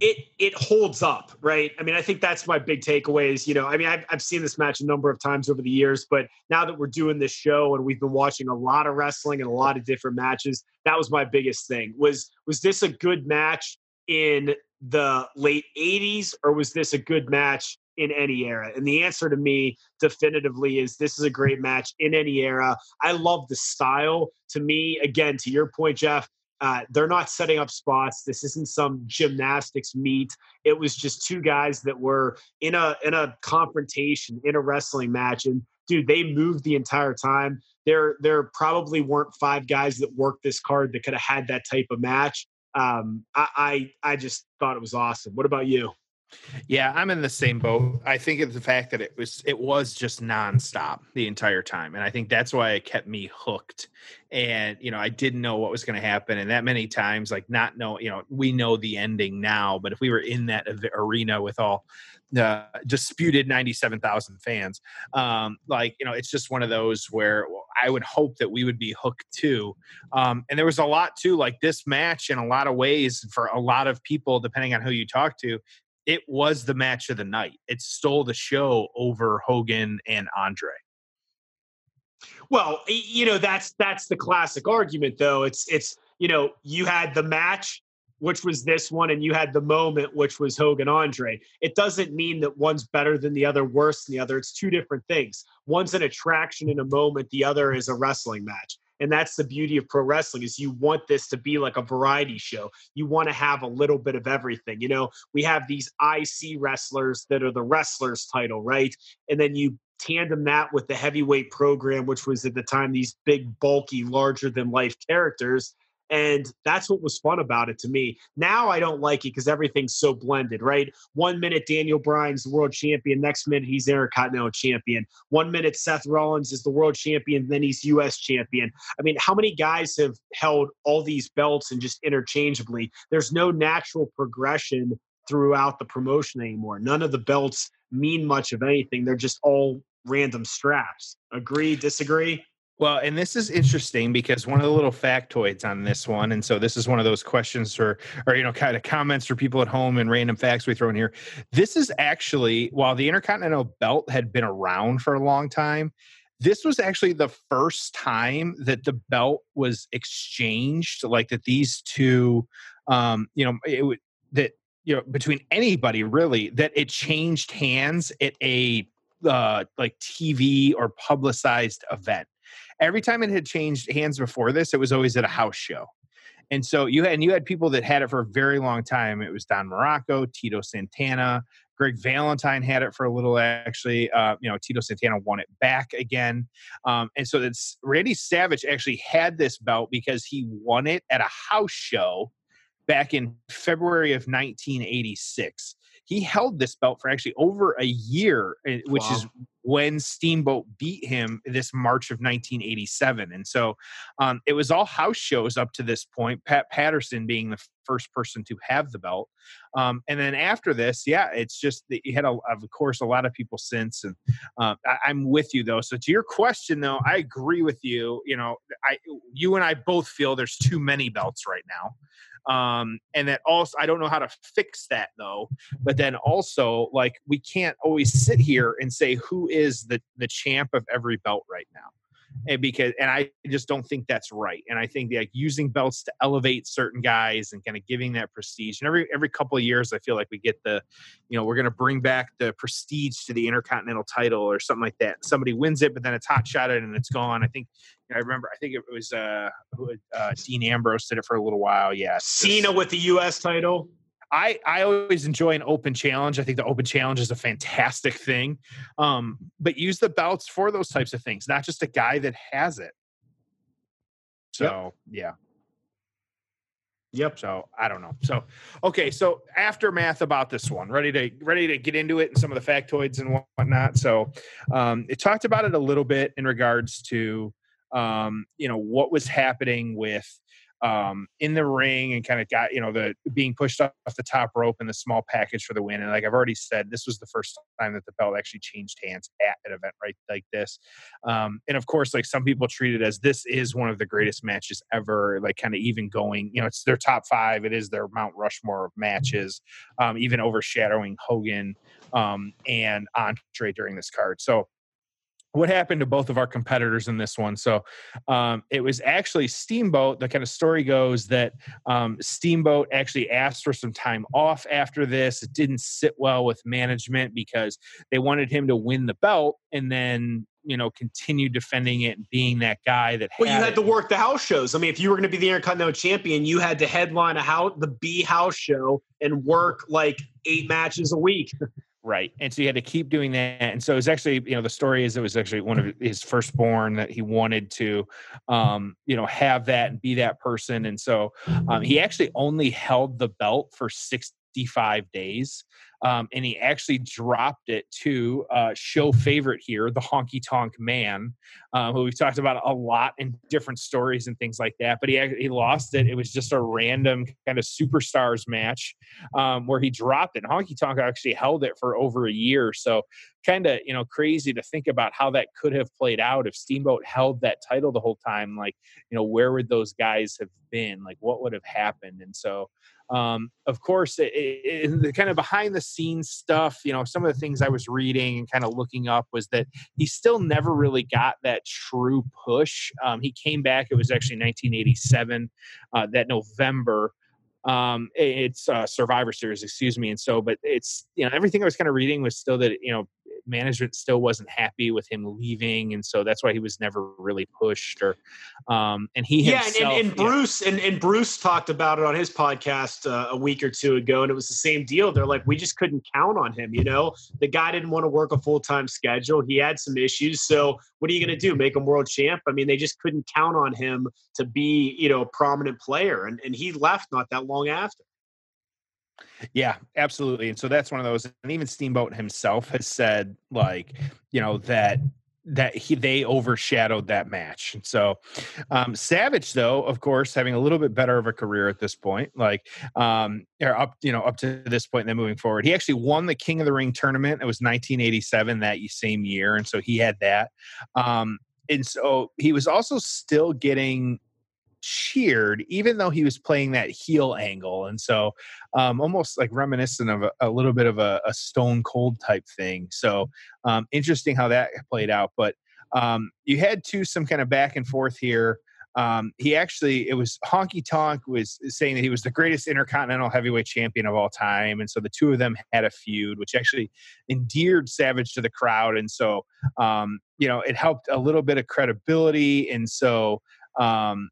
It it holds up, right? I mean, I think that's my big takeaway. Is you know, I mean, I've I've seen this match a number of times over the years, but now that we're doing this show and we've been watching a lot of wrestling and a lot of different matches, that was my biggest thing. Was was this a good match in the late 80s or was this a good match in any era? And the answer to me definitively is this is a great match in any era. I love the style. To me, again, to your point, Jeff, uh, they're not setting up spots. This isn't some gymnastics meet. It was just two guys that were in a in a confrontation in a wrestling match, and dude, they moved the entire time. There there probably weren't five guys that worked this card that could have had that type of match. Um, I, I I just thought it was awesome. What about you? Yeah, I'm in the same boat. I think of the fact that it was it was just nonstop the entire time, and I think that's why it kept me hooked. And you know, I didn't know what was going to happen, and that many times, like not know, you know, we know the ending now, but if we were in that arena with all the disputed 97,000 fans, um, like you know, it's just one of those where I would hope that we would be hooked too. Um, and there was a lot too, like this match in a lot of ways for a lot of people, depending on who you talk to it was the match of the night. It stole the show over Hogan and Andre. Well, you know that's that's the classic argument, though. It's it's you know you had the match, which was this one, and you had the moment, which was Hogan Andre. It doesn't mean that one's better than the other, worse than the other. It's two different things. One's an attraction in a moment. The other is a wrestling match and that's the beauty of pro wrestling is you want this to be like a variety show. You want to have a little bit of everything you know? We have these ic wrestlers that are the wrestlers title right? And then you tandem that with the heavyweight program which was at the time these big bulky larger than life characters and that's what was fun about it to me. Now I don't like it because everything's so blended, right? One minute Daniel Bryan's the world champion, next minute he's Intercontinental champion. One minute Seth Rollins is the world champion, then he's US champion. I mean, how many guys have held all these belts and just interchangeably? There's no natural progression throughout the promotion anymore. None of the belts mean much of anything. They're just all random straps. Agree, disagree? Well, and this is interesting because one of the little factoids on this one, and so this is one of those questions or or you know kind of comments for people at home and random facts we throw in here. This is actually while the Intercontinental Belt had been around for a long time, this was actually the first time that the belt was exchanged, like that these two, um, you know, it that you know between anybody really that it changed hands at a uh, like TV or publicized event every time it had changed hands before this, it was always at a house show. And so you had and you had people that had it for a very long time. It was Don Muraco, Tito Santana, Greg Valentine had it for a little. Actually, uh, you know, Tito Santana won it back again, um, and so it's Randy Savage actually had this belt because he won it at a house show back in February of 1986 he held this belt for actually over a year, eh, which wow. is when Steamboat beat him this March of 1987. And so um, it was all house shows up to this point, Pat Patterson being the first person to have the belt. Um, and then after this, yeah, it's just that you had, a, of course, a lot of people since. And uh, I, am with you, though. So to your question, though, I agree with you. You know, I, you and I both feel there's too many belts right now. Um, and that also, I don't know how to fix that though. But then also, like, we can't always sit here and say who is the the champ of every belt right now and because and I just don't think that's right. And I think like using belts to elevate certain guys and kind of giving that prestige. And every every couple of years, I feel like we get the, you know, we're going to bring back the prestige to the Intercontinental title or something like that. Somebody wins it, but then it's hot shotted and it's gone. I think I remember. I think it was uh, uh, Dean Ambrose did it for a little while. Yeah, Cena with the U.S. title. I, I always enjoy an open challenge. I think the open challenge is a fantastic thing. Um, but use the belts for those types of things, not just a guy that has it. So yep. yeah. Yep. So I don't know. So okay. So aftermath about this one. Ready to ready to get into it and some of the factoids and whatnot. So um, it talked about it a little bit in regards to um, you know what was happening with um, in the ring and kind of got you know the being pushed off the top rope in the small package for the win. And like I've already said, this was the first time that the belt actually changed hands at an event right like this. Um, and of course, like some people treat it as this is one of the greatest matches ever. Like kind of even going, you know, it's their top five. It is their Mount Rushmore of matches, um, even overshadowing Hogan um, and Andre during this card. So what happened to both of our competitors in this one. So um, it was actually Steamboat. The kind of story goes that um, Steamboat actually asked for some time off after this. It didn't sit well with management because they wanted him to win the belt and then you know continue defending it and being that guy that. Well, you had it. to work the house shows. I mean, if you were going to be the Intercontinental Champion, you had to headline a house, the B house show, and work like eight matches a week. Right. And so he had to keep doing that. And so it was actually, you know, the story is it was actually one of his firstborn that he wanted to, um, you know, have that and be that person. And so um, he actually only held the belt for 65 days um, and he actually dropped it to uh, show favorite here, the Honky Tonk Man, uh, who we've talked about a lot in different stories and things like that. But he he lost it. It was just a random kind of superstars match um, where he dropped it. And Honky Tonk actually held it for over a year. So kind of you know crazy to think about how that could have played out if Steamboat held that title the whole time. Like you know where would those guys have been? Like what would have happened? And so um, of course, it, it, the kind of behind the scenes stuff, you know, some of the things I was reading and kind of looking up was that he still never really got that true push. Um, he came back, it was actually 1987, uh, that November. Um, it's uh, Survivor Series, excuse me. And so, but it's, you know, everything I was kind of reading was still that, you know, management still wasn't happy with him leaving, and so that's why he was never really pushed. Or, um, and he yeah, himself, and, and, Bruce and, and Bruce talked about it on his podcast uh, a week or two ago, and it was the same deal. They're like, we just couldn't count on him. You know, the guy didn't want to work a full time schedule. He had some issues. So what are you going to do? Make him world champ? I mean, they just couldn't count on him to be you know a prominent player, and and he left not that long after. Yeah, absolutely. And so that's one of those. And even Steamboat himself has said, like, you know, that that he they overshadowed that match. And so um Savage though, of course, having a little bit better of a career at this point, like um or up, you know, up to this point and then moving forward. He actually won the King of the Ring tournament. It was 1987 that same year. And so he had that. Um and so he was also still getting cheered, even though he was playing that heel angle. And so, um, almost like reminiscent of a, a little bit of a, a, stone cold type thing. So, um, interesting how that played out. But um, you had to some kind of back and forth here. Um, he actually, it was Honky Tonk was saying that he was the greatest intercontinental heavyweight champion of all time. And so the two of them had a feud, which actually endeared Savage to the crowd. And so, um, you know, it helped a little bit of credibility. And so, um,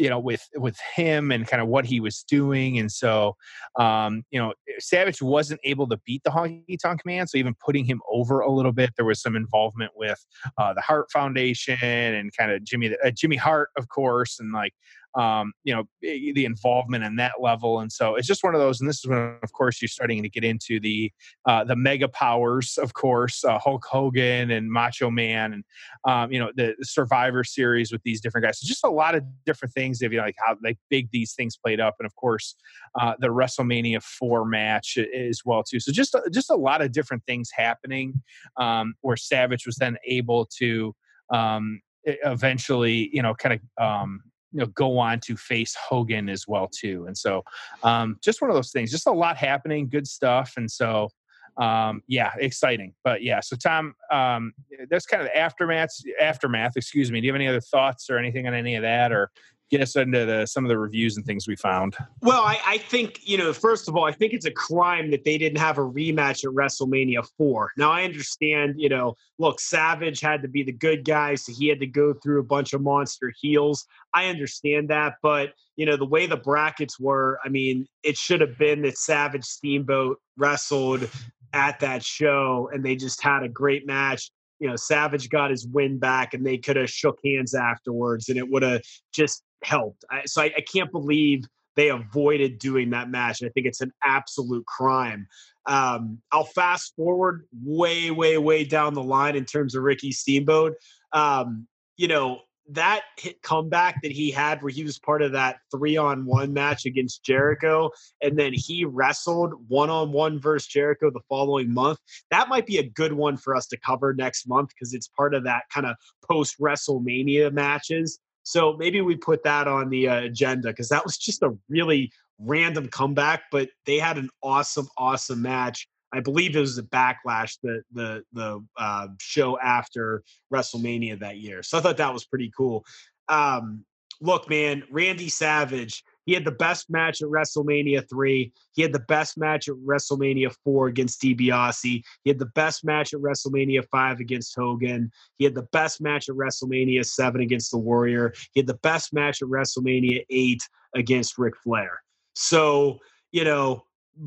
you know with with him and kind of what he was doing and so um you know savage wasn't able to beat the honky tonk man so even putting him over a little bit there was some involvement with uh, the Hart foundation and kind of jimmy uh, jimmy hart of course and like um, you know, the involvement in that level. And so it's just one of those. And this is when, of course, you're starting to get into the uh, the mega powers, of course, uh, Hulk Hogan and Macho Man, and um, you know the, Survivor Series with these different guys. So just a lot of different things. If you know, like how like big these things played up, and of course, uh, the WrestleMania four match as well too. So just just a lot of different things happening um, where Savage was then able to um, eventually, you know, kind of um, you know go on to face Hogan as well too. And so um, just one of those things. Just a lot happening, good stuff. And so um, yeah, exciting. But yeah, so Tom, um, that's kind of the aftermath. Aftermath, excuse me. Do you have any other thoughts or anything on any of that, or get us into some of the reviews and things we found? Well, I, I, think, you know, first of all, I think it's a crime that they didn't have a rematch at WrestleMania 4. Now, I understand, you know, look, Savage had to be the good guy, so he had to go through a bunch of monster heels. I understand that. But, you know, the way the brackets were, I mean, it should have been that Savage Steamboat wrestled at that show and they just had a great match you know savage got his win back and they could have shook hands afterwards and it would have just helped. I, so I, I, can't believe they avoided doing that match. I think it's an absolute crime. Um, I'll fast forward way, way, way down the line in terms of Ricky Steamboat. Um, you know, that hit comeback that he had where he was part of that three on one match against Jericho and then he wrestled one on one versus Jericho the following month. That might be a good one for us to cover next month because it's part of that kind of post WrestleMania matches. So maybe we put that on the uh, agenda because that was just a really random comeback, but they had an awesome, awesome match. I believe it was a backlash the the the uh, show after WrestleMania that year. So I thought that was pretty cool. Um, look, man, Randy Savage he had the best match at WrestleMania 3. He had the best match at WrestleMania 4 against DiBiase. He had the best match at WrestleMania 5 against Hogan. He had the best match at WrestleMania 7 against The Warrior. He had the best match at WrestleMania 8 against Ric Flair. So, you know,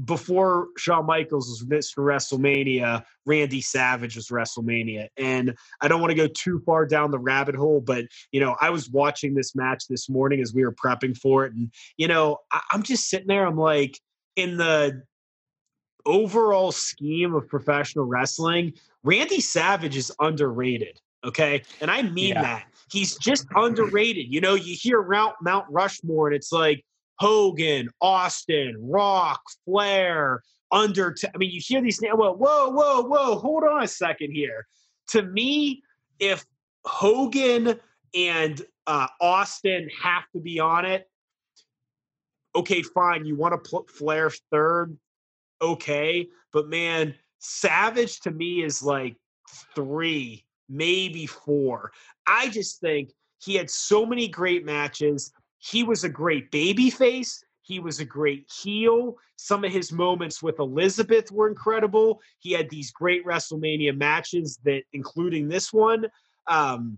before Shawn Michaels was Mr. WrestleMania, Randy Savage was WrestleMania. And I don't want to go too far down the rabbit hole, but, you know, I was watching this match this morning as we were prepping for it. And, you know, I- I'm just sitting there, I'm like, in the overall scheme of professional wrestling, Randy Savage is underrated. Okay. And I mean yeah. that. He's just underrated. You know, you hear Mount Rushmore and it's like, Hogan, Austin, Rock, Flair, under. I mean, you hear these names. Whoa, whoa, whoa, whoa! Hold on a second here. To me, if Hogan and uh, Austin have to be on it, okay, fine. You want to put Flair third, okay, but man, Savage to me is like three, maybe four. I just think he had so many great matches. He was a great baby face. He was a great heel. Some of his moments with Elizabeth were incredible. He had these great WrestleMania matches that, including this one. Um,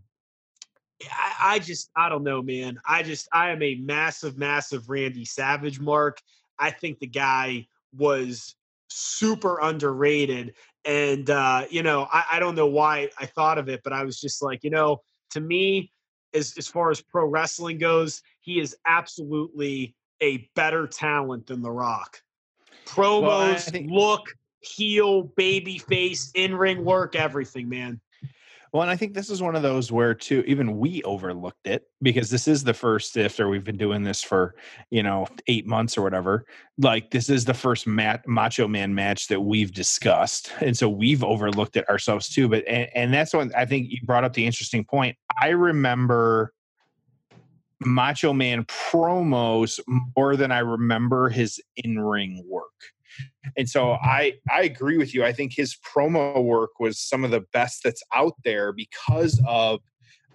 I, I just, I don't know, man. I just, I am a massive, massive Randy Savage mark. I think the guy was super underrated. And, uh, you know, I, I don't know why I thought of it, but I was just like, you know, to me, as, as far as pro wrestling goes, he is absolutely a better talent than The Rock. Promos, well, think- look, heel, baby face, in ring work, everything, man. Well, and I think this is one of those where too even we overlooked it because this is the first after we've been doing this for you know eight months or whatever. Like this is the first mat, Macho Man match that we've discussed, and so we've overlooked it ourselves too. But and, and that's when I think you brought up the interesting point. I remember Macho Man promos more than I remember his in ring work. And so I I agree with you. I think his promo work was some of the best that's out there because of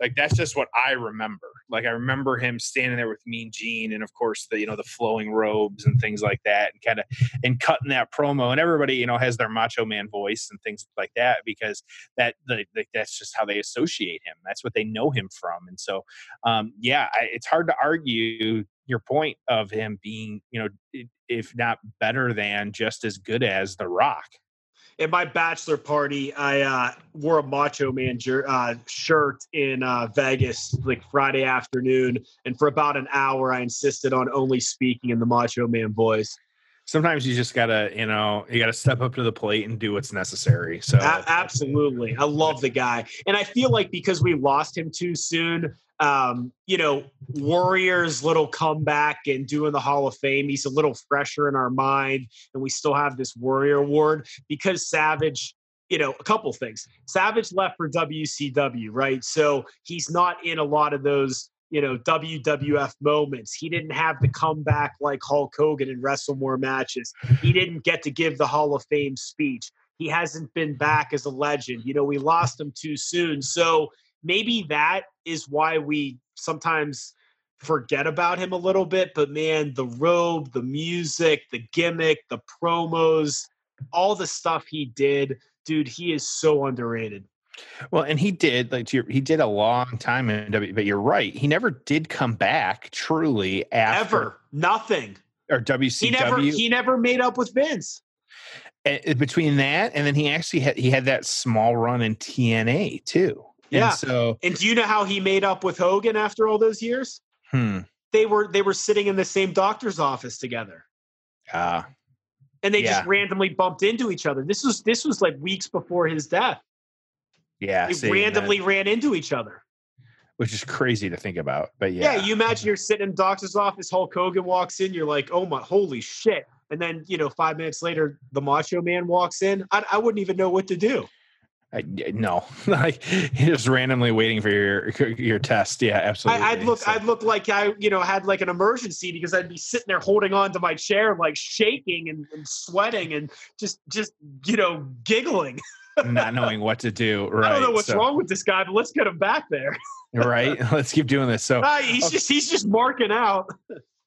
like that's just what I remember. Like I remember him standing there with Mean Gene, and of course the you know the flowing robes and things like that, and kind of and cutting that promo. And everybody you know has their Macho Man voice and things like that because that the, the, that's just how they associate him. That's what they know him from. And so um, yeah, I, it's hard to argue your point of him being you know if not better than just as good as The Rock at my bachelor party, I uh, wore a Macho Man jer- uh, shirt in uh, Vegas like Friday afternoon, and for about an hour, I insisted on only speaking in the Macho Man voice. Sometimes you just gotta, you know, you gotta step up to the plate and do what's necessary. So a- absolutely, I love the guy, and I feel like because we lost him too soon, um, you know, Warriors' little comeback and doing the Hall of Fame. He's a little fresher in our mind, and we still have this Warrior Award because Savage. You know, a couple things. Savage left for WCW, right? So he's not in a lot of those you know, WWF moments. He didn't have the comeback like Hulk Hogan and wrestle more matches. He didn't get to give the Hall of Fame speech. He hasn't been back as a legend. You know, we lost him too soon. So maybe that is why we sometimes forget about him a little bit. But man, the robe, the music, the gimmick, the promos, all the stuff he did, dude, he is so underrated. Well, and he did like he did a long time in W, but you're right. He never did come back truly after Ever. nothing or WCW. He never he never made up with Vince. And between that and then he actually had he had that small run in TNA too. Yeah. And so and do you know how he made up with Hogan after all those years? Hmm. They were they were sitting in the same doctor's office together. Ah. Uh, and they yeah. just randomly bumped into each other. This was this was like weeks before his death. Yeah, they see, randomly that, ran into each other, which is crazy to think about. But yeah, yeah, you imagine you're sitting in doctor's office, Hulk Hogan walks in, you're like, oh my, holy shit! And then you know, five minutes later, the Macho Man walks in. I, I wouldn't even know what to do. I, no, like just randomly waiting for your your test. Yeah, absolutely. I, would look, so. I'd look like I, you know, had like an emergency because I'd be sitting there holding on to my chair, like shaking and, and sweating and just, just you know, giggling. not knowing what to do. Right. I don't know what's so, wrong with this guy, but let's get him back there. right. Let's keep doing this. So uh, he's okay. just he's just marking out.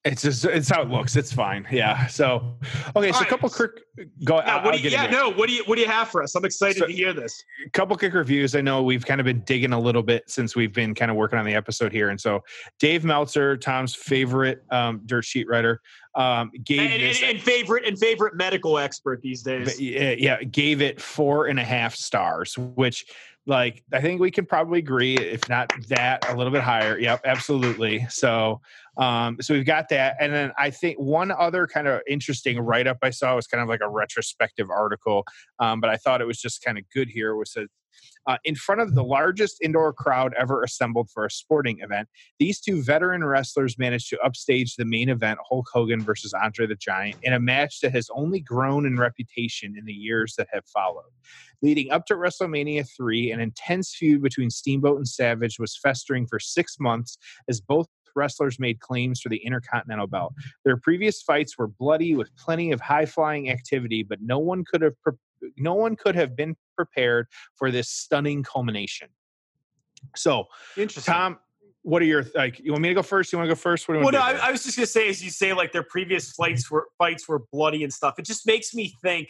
It's just it's how it looks. It's fine. Yeah. So okay. All so a couple quick go. Yeah. What do you, yeah. No. What do you What do you have for us? I'm excited so, to hear this. A couple quick reviews. I know we've kind of been digging a little bit since we've been kind of working on the episode here, and so Dave Meltzer, Tom's favorite um, dirt sheet writer, um, gave and, this, and, and, favorite and favorite medical expert these days. Yeah, yeah, gave it four and a half stars, which like I think we can probably agree, if not that, a little bit higher. Yep, absolutely. So um, so we've got that. And then I think one other kind of interesting write up I saw was kind of like a retrospective article, um, but I thought it was just kind of good here. Was a uh, in front of the largest indoor crowd ever assembled for a sporting event. These two veteran wrestlers managed to upstage the main event, Hulk Hogan versus Andre the Giant, in a match that has only grown in reputation in the years that have followed. Leading up to WrestleMania 3, an intense feud between Steamboat and Savage was festering for six months as both wrestlers made claims for the Intercontinental belt. Their previous fights were bloody with plenty of high flying activity, but no one could have pre- no one could have been prepared for this stunning culmination. So, Tom, what are your like? You want me to go first? You want to go first? What do you well, no, I, I, was just gonna say, as you say, like their previous fights were fights were bloody and stuff. It just makes me think.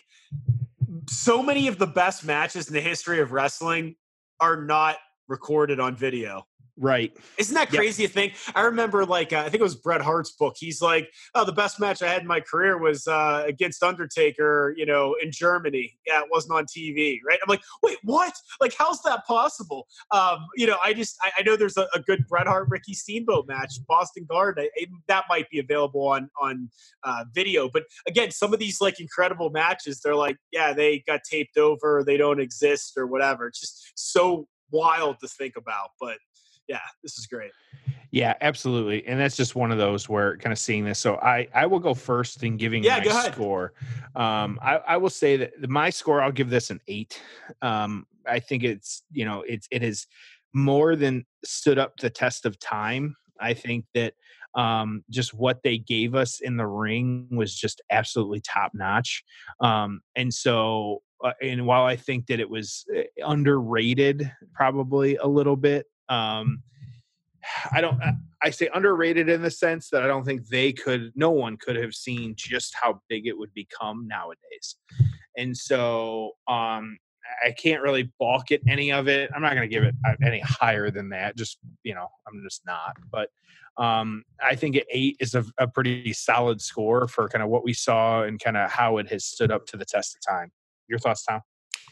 So many of the best matches in the history of wrestling are not recorded on video. Right. Isn't that crazy yep. to think? I remember, like, uh, I think it was Bret Hart's book. He's like, oh, the best match I had in my career was uh, against Undertaker, you know, in Germany. Yeah, it wasn't on TV, right? I'm like, wait, what? Like, how's that possible? Um, you know, I just, I, I know there's a, a, good Bret Hart Ricky Steamboat match, Boston Garden. I, that might be available on on uh, video. But again, some of these like incredible matches, they're like, yeah, they got taped over, they don't exist or whatever. It's just so wild to think about. But yeah, this is great. Yeah, absolutely. And that's just one of those where kind of seeing this. So I I will go first in giving yeah, my score. Um, I, I will say that my score, I'll give this an eight. Um, I think it's you know it's it has more than stood up the test of time. I think that um, just what they gave us in the ring was just absolutely top notch. Um, and so, uh, and while I think that it was eh, underrated, probably a little bit, um, I don't. I say underrated in the sense that I don't think they could. No one could have seen just how big it would become nowadays, and so um, I can't really balk at any of it. I'm not going to give it uh, any higher than that. Just you know, I'm just not. But um, I think eight is a, a pretty solid score for kind of what we saw and kind of how it has stood up to the test of time. Your thoughts, Tom?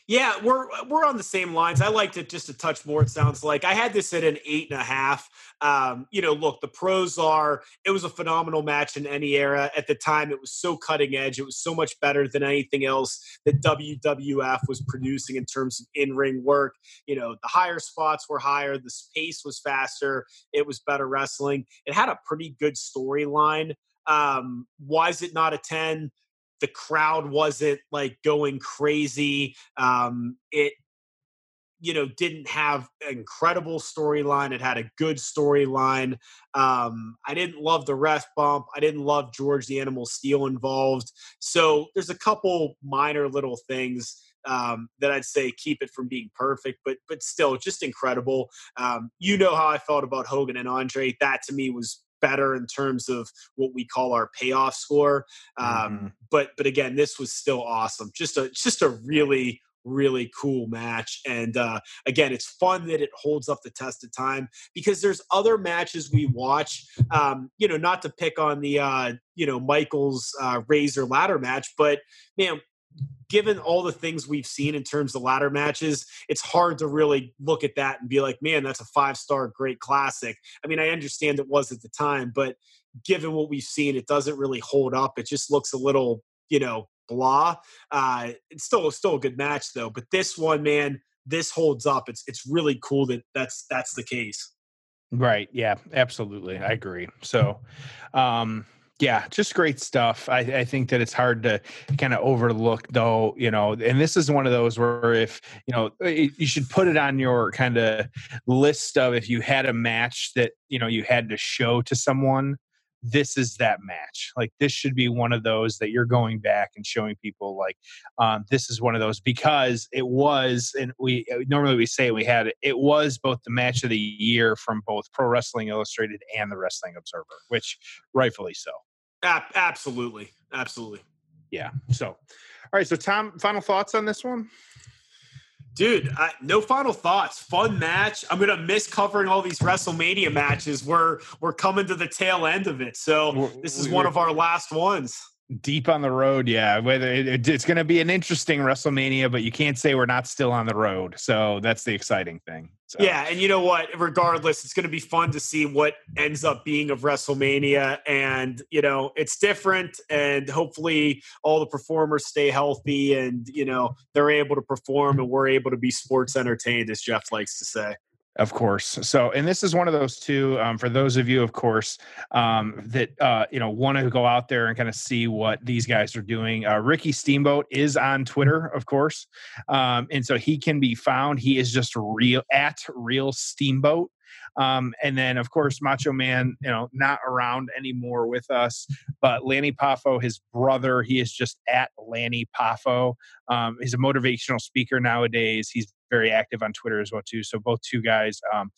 Yeah, we're we're on the same lines. I liked it just a touch more. It sounds like I had this at an eight and a half. Um, you know, look, the pros are it was a phenomenal match in any era. At the time, it was so cutting edge. It was so much better than anything else that WWF was producing in terms of in ring work. You know, the higher spots were higher, the pace was faster, it was better wrestling. It had a pretty good storyline. Um, why is it not a ten? The crowd wasn't like going crazy. Um, it you know, didn't have an incredible storyline. It had a good storyline. Um, I didn't love the ref bump. I didn't love George the Animal Steele involved. So there's a couple minor little things um, that I'd say keep it from being perfect, but but still just incredible. Um, you know how I felt about Hogan and Andre. That to me was better in terms of what we call our payoff score. Um, mm-hmm. But but again, this was still awesome. Just a just a really really cool match. And uh, again, it's fun that it holds up the test of time because there's other matches we watch. Um, you know, not to pick on the uh, you know Michaels uh, Razor ladder match, but man, given all the things we've seen in terms of ladder matches, it's hard to really look at that and be like, man, that's a five star great classic. I mean, I understand it was at the time, but given what we've seen, it doesn't really hold up. It just looks a little, you know, blah. Uh, it's still still a good match though. But this one, man, this holds up. It's it's really cool that that's that's the case. Right. Yeah. Absolutely. I agree. So, um, yeah, just great stuff. I, I, think that it's hard to kind of overlook, though. You know, and this is one of those where if you know you should put it on your kind of list of if you had a match that you know you had to show to someone. This is that match. Like this should be one of those that you're going back and showing people. Like um, this is one of those because it was, and we uh, normally we say we had it. It was both the match of the year from both Pro Wrestling Illustrated and the Wrestling Observer, which rightfully so absolutely. Absolutely. Yeah. So, all right. So, Tom, final thoughts on this one? Dude, I, no final thoughts. Fun match. I'm gonna miss covering all these WrestleMania matches. We're we're coming to the tail end of it, so this is one of our last ones deep on the road yeah whether it, it's going to be an interesting wrestlemania but you can't say we're not still on the road. So that's the exciting thing so. yeah and you know what? Regardless it's going to be fun to see what ends up being of wrestlemania and you know it's different and hopefully all the performers stay healthy and you know they're able to perform and we're able to be sports entertained as jeff likes to say of course. So, and this is one of those two. Um, for those of you, of course, um, that uh, you know want to go out there and kind of see what these guys are doing. Uh, Ricky Steamboat is on Twitter, of course, um, and so he can be found. He is just real at Real Steamboat. Um, and then, of course, Macho Man, you know, not around anymore with us, but Lanny Poffo, his brother, he is just at Lanny Poffo. Um, he's a motivational speaker nowadays. He's very active on Twitter as well too. So both two guys, um,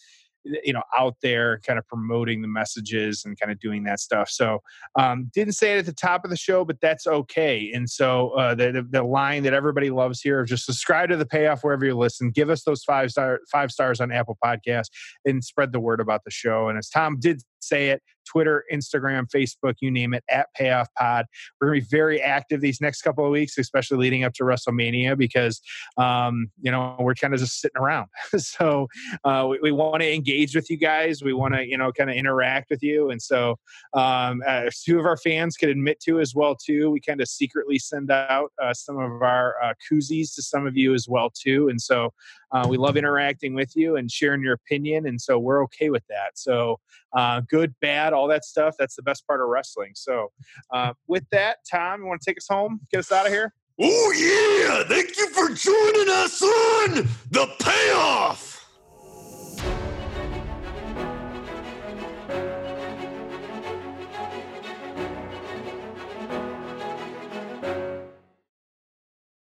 you know out there kind of promoting the messages and kind of doing that stuff. So um, didn't say it at the top of the show but that's okay. And so uh, the, the, line that everybody loves here just subscribe to the payoff wherever you listen give us those five star five stars on apple podcast and spread the word about the show. And as tom did say it Twitter, Instagram, Facebook, you name it, at Payoff Pod. We're going to be very active these next couple of weeks, especially leading up to WrestleMania, because, um, you know, we're kind of just sitting around. so uh, we, we want to engage with you guys. We want to, you know, kind of interact with you. And so um, uh, two of our fans could admit to as well, too. We kind of secretly send out uh, some of our uh, koozies to some of you as well, too. And so uh, we love interacting with you and sharing your opinion, and so we're okay with that. So, uh, good, bad, all that stuff. That's the best part of wrestling. So, uh, with that, Tom, you want to take us home, get us out of here? Oh yeah! Thank you for joining us on the